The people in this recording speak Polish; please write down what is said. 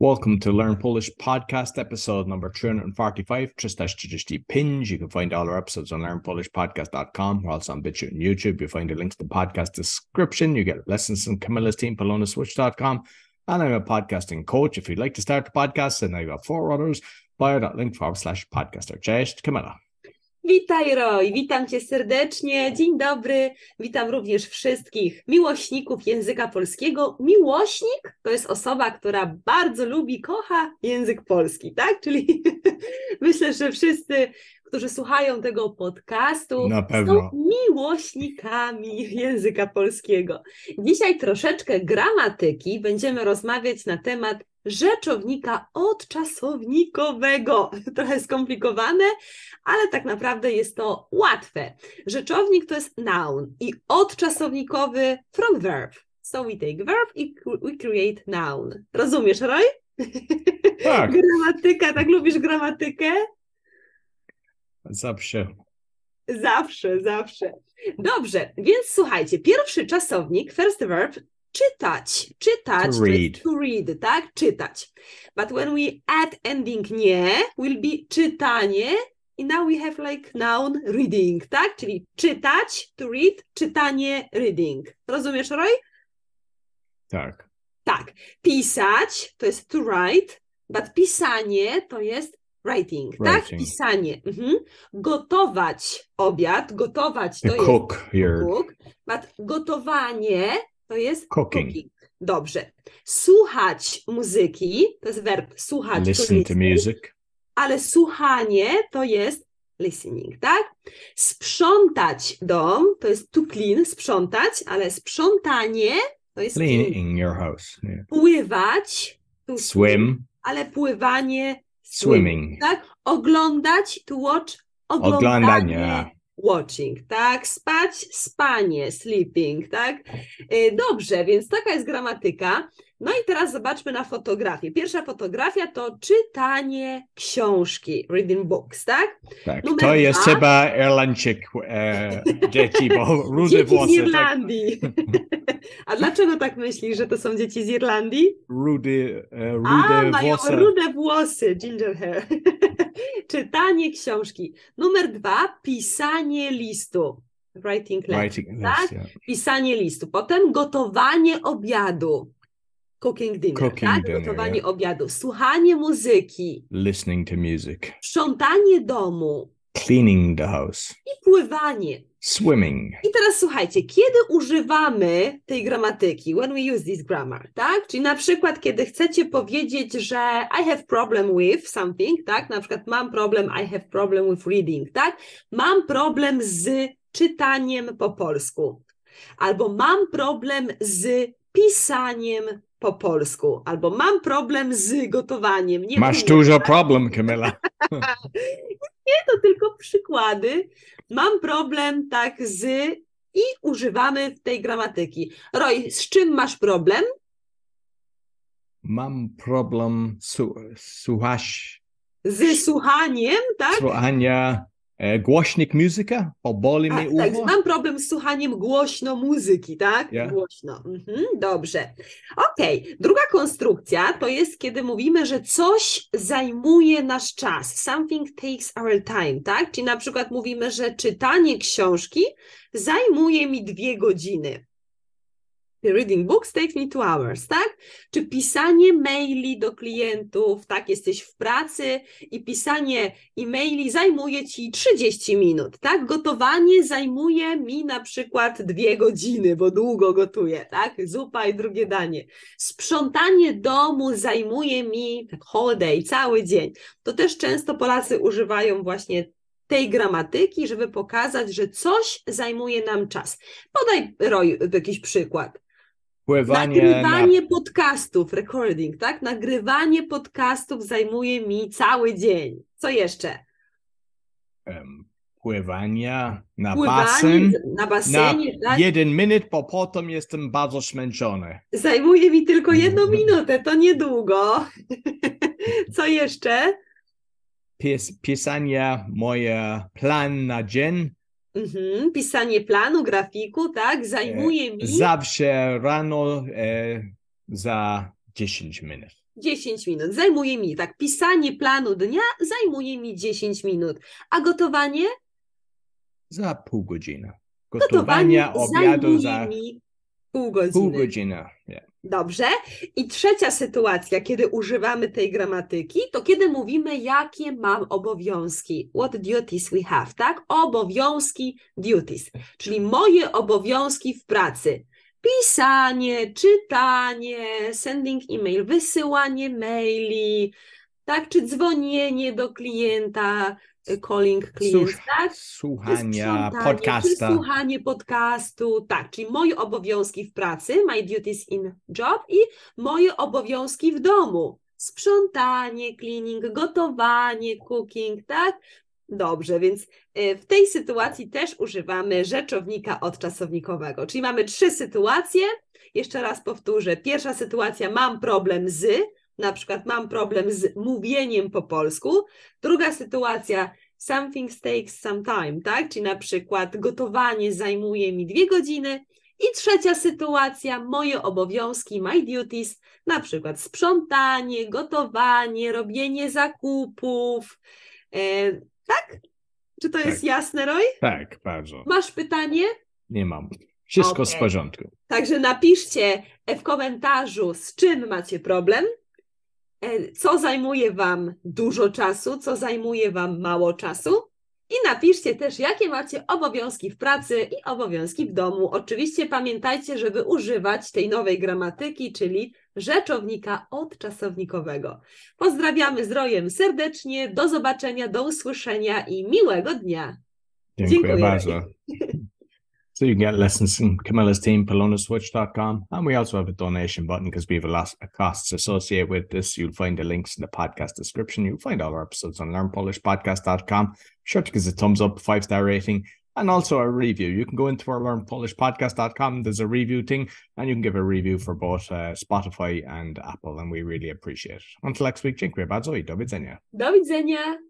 Welcome to Learn Polish podcast episode number 345, 335. You can find all our episodes on learnpolishpodcast.com. We're also on BitChute and YouTube. You'll find the links to the podcast description. You get lessons from Camilla's team, polonaswitch.com. And I'm a podcasting coach. If you'd like to start a podcast, and I've got four others, bio.link forward slash podcaster. Cześć, Camilla. Witaj Roy, witam Cię serdecznie, dzień dobry, witam również wszystkich miłośników języka polskiego. Miłośnik to jest osoba, która bardzo lubi, kocha język polski, tak? Czyli myślę, że wszyscy, którzy słuchają tego podcastu, są miłośnikami języka polskiego. Dzisiaj troszeczkę gramatyki, będziemy rozmawiać na temat rzeczownika odczasownikowego. Trochę skomplikowane, ale tak naprawdę jest to łatwe. Rzeczownik to jest noun i odczasownikowy from verb. So we take verb i we create noun. Rozumiesz, Roy? Tak. Gramatyka, tak lubisz gramatykę? Zawsze. Zawsze, zawsze. Dobrze, więc słuchajcie, pierwszy czasownik, first verb, czytać. Czytać, To read. to read, tak? Czytać. But when we add ending nie, will be czytanie i now we have like noun reading, tak? Czyli czytać, to read, czytanie, reading. Rozumiesz, Roy? Tak. Tak. Pisać to jest to write, but pisanie to jest writing, tak? Writing. Pisanie. Mhm. Gotować obiad, gotować to jest cook here. cook, but gotowanie to jest Cooking. Dobrze. Słuchać muzyki to jest werb słuchać, Listen to music. ale słuchanie to jest listening, tak? Sprzątać dom to jest to clean, sprzątać, ale sprzątanie to jest cleaning. Your house. Yeah. Pływać Swim. ale pływanie Swimming. tak? Oglądać to watch, oglądanie, Oglądanie. watching, tak? Spać, spanie, sleeping, tak? Y, Dobrze, więc taka jest gramatyka. No i teraz zobaczmy na fotografię. Pierwsza fotografia to czytanie książki, reading books, tak? Tak. Numer To jest dwa. chyba Irlandczyk e, dzieci, bo rude Dzieci z włosy. Tak, Irlandii. A dlaczego tak myślisz, że to są dzieci z Irlandii? rude, e, A, rude mają włosy. rude włosy, ginger hair. Czytanie książki. Numer dwa, pisanie listu. Writing letter. Writing tak? list, yeah. Pisanie listu. Potem gotowanie obiadu. Cooking dinner, Cooking tak? dinner, gotowanie yeah. obiadu. Słuchanie muzyki. Listening to music. Sprzątanie domu. Cleaning the house. I pływanie. Swimming. I teraz słuchajcie, kiedy używamy tej gramatyki, when we use this grammar, tak? Czyli na przykład, kiedy chcecie powiedzieć, że I have problem with something, tak? Na przykład mam problem, I have problem with reading, tak? Mam problem z czytaniem po polsku. Albo mam problem z pisaniem po polsku. Albo mam problem z gotowaniem. Nie Masz umiem. dużo problem, Camilla. Nie, to tylko przykłady. Mam problem tak z i używamy tej gramatyki. Roy, z czym masz problem? Mam problem su słuchasz Z słuchaniem, tak? słuchania głośnik muzyka? Bo boli A, mi tak, ucho? mam problem z słuchaniem głośno muzyki, tak? Ja. Głośno. Mhm, dobrze. Okej. Druga konstrukcja to jest, kiedy mówimy, że coś zajmuje nasz czas. Something takes our time, tak? Czyli na przykład mówimy, że czytanie książki zajmuje mi dwie godziny. Reading books takes me two hours, tak? Czy pisanie maili do klientów, tak? Jesteś w pracy i pisanie e-maili zajmuje ci 30 minut, tak? Gotowanie zajmuje mi na przykład dwie godziny, bo długo gotuję, tak? Zupa i drugie danie. Sprzątanie domu zajmuje mi tak, whole day, cały dzień. To też często Polacy używają właśnie tej gramatyki, żeby pokazać, że coś zajmuje nam czas. Podaj, Roy, jakiś przykład. Nagrywanie podcastów, recording, tak? Nagrywanie podcastów zajmuje mi cały dzień. Co jeszcze? na pływania na Pływanie basen na na basenie, tak? jeden minut, bo potem jestem bardzo zmęczony. Zajmuje mi tylko jedną Mhm. minutę, to niedługo. Co jeszcze? Pis pisanie moje plan na dzień Mhm. Pisanie planu, grafiku, tak? Zajmuje mi. zawsze rano e, za 10 minut. 10 minut. Zajmuje mi, tak, pisanie planu dnia zajmuje mi 10 minut. A gotowanie? Za pół godziny. Gotowanie Gotowania obiadu zajmuje za mi pół godziny. pół godziny. Yeah. Dobrze. I trzecia sytuacja, kiedy używamy tej gramatyki, to kiedy mówimy, jakie mam obowiązki. What duties we have, tak? Obowiązki, duties. Czyli moje obowiązki w pracy. Pisanie, czytanie, sending email, wysyłanie maili, tak? Czy dzwonienie do klienta, y, calling Słuch- tak? Słuchania, sprzątanie, podcasta. Czy słuchanie podcastu, tak, czyli moje obowiązki w pracy, my duties in job i moje obowiązki w domu. Sprzątanie, cleaning, gotowanie, cooking, tak? Dobrze, więc y, w tej sytuacji też używamy rzeczownika odczasownikowego. Czyli mamy trzy sytuacje. Jeszcze raz powtórzę. Pierwsza sytuacja mam problem z, na przykład mam problem z mówieniem po polsku. Druga sytuacja something takes some time, tak? Czyli na przykład gotowanie zajmuje mi dwie godziny. I trzecia sytuacja, moje obowiązki, my duties, na przykład sprzątanie, gotowanie, robienie zakupów. E, tak? Czy to jest Tak. jasne, Roy? Tak, bardzo. Masz pytanie? Nie mam. Wszystko w Okej. porządku. Także napiszcie w komentarzu, z czym macie problem, co zajmuje Wam dużo czasu, co zajmuje Wam mało czasu. I napiszcie też, jakie macie obowiązki w pracy i obowiązki w domu. Oczywiście pamiętajcie, żeby używać tej nowej gramatyki, czyli rzeczownika odczasownikowego. Pozdrawiamy z Rojem serdecznie, do zobaczenia, do usłyszenia i miłego dnia. Dziękuję Dziękuję. bardzo. So you can get lessons from Camilla's team, polonaswitch.com. And we also have a donation button because we have a lot of costs associated with this. You'll find the links in the podcast description. You'll find all our episodes on learnpolishpodcast.com. Be Sure to give us a thumbs up, five star rating, and also a review. You can go into our learnpolishpodcast.com. There's a review thing, and you can give a review for both uh, Spotify and Apple, and we really appreciate it. Until next week, dziękuję bardzo i do widzenia. Do widzenia!